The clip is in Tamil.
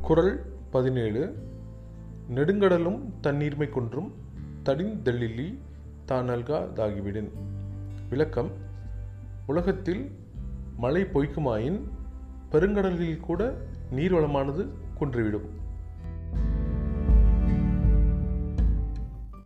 குரல் பதினேழு. நெடுங்கடலும் தண்ணீர்மை குன்றும் தடிந்தெழிலி தான் நல்காதாகிவிடின் விளக்கம். உலகத்தில் மழை பொய்க்குமாயின் பெருங்கடலில் கூட நீர்வளமானது குன்றிவிடும்.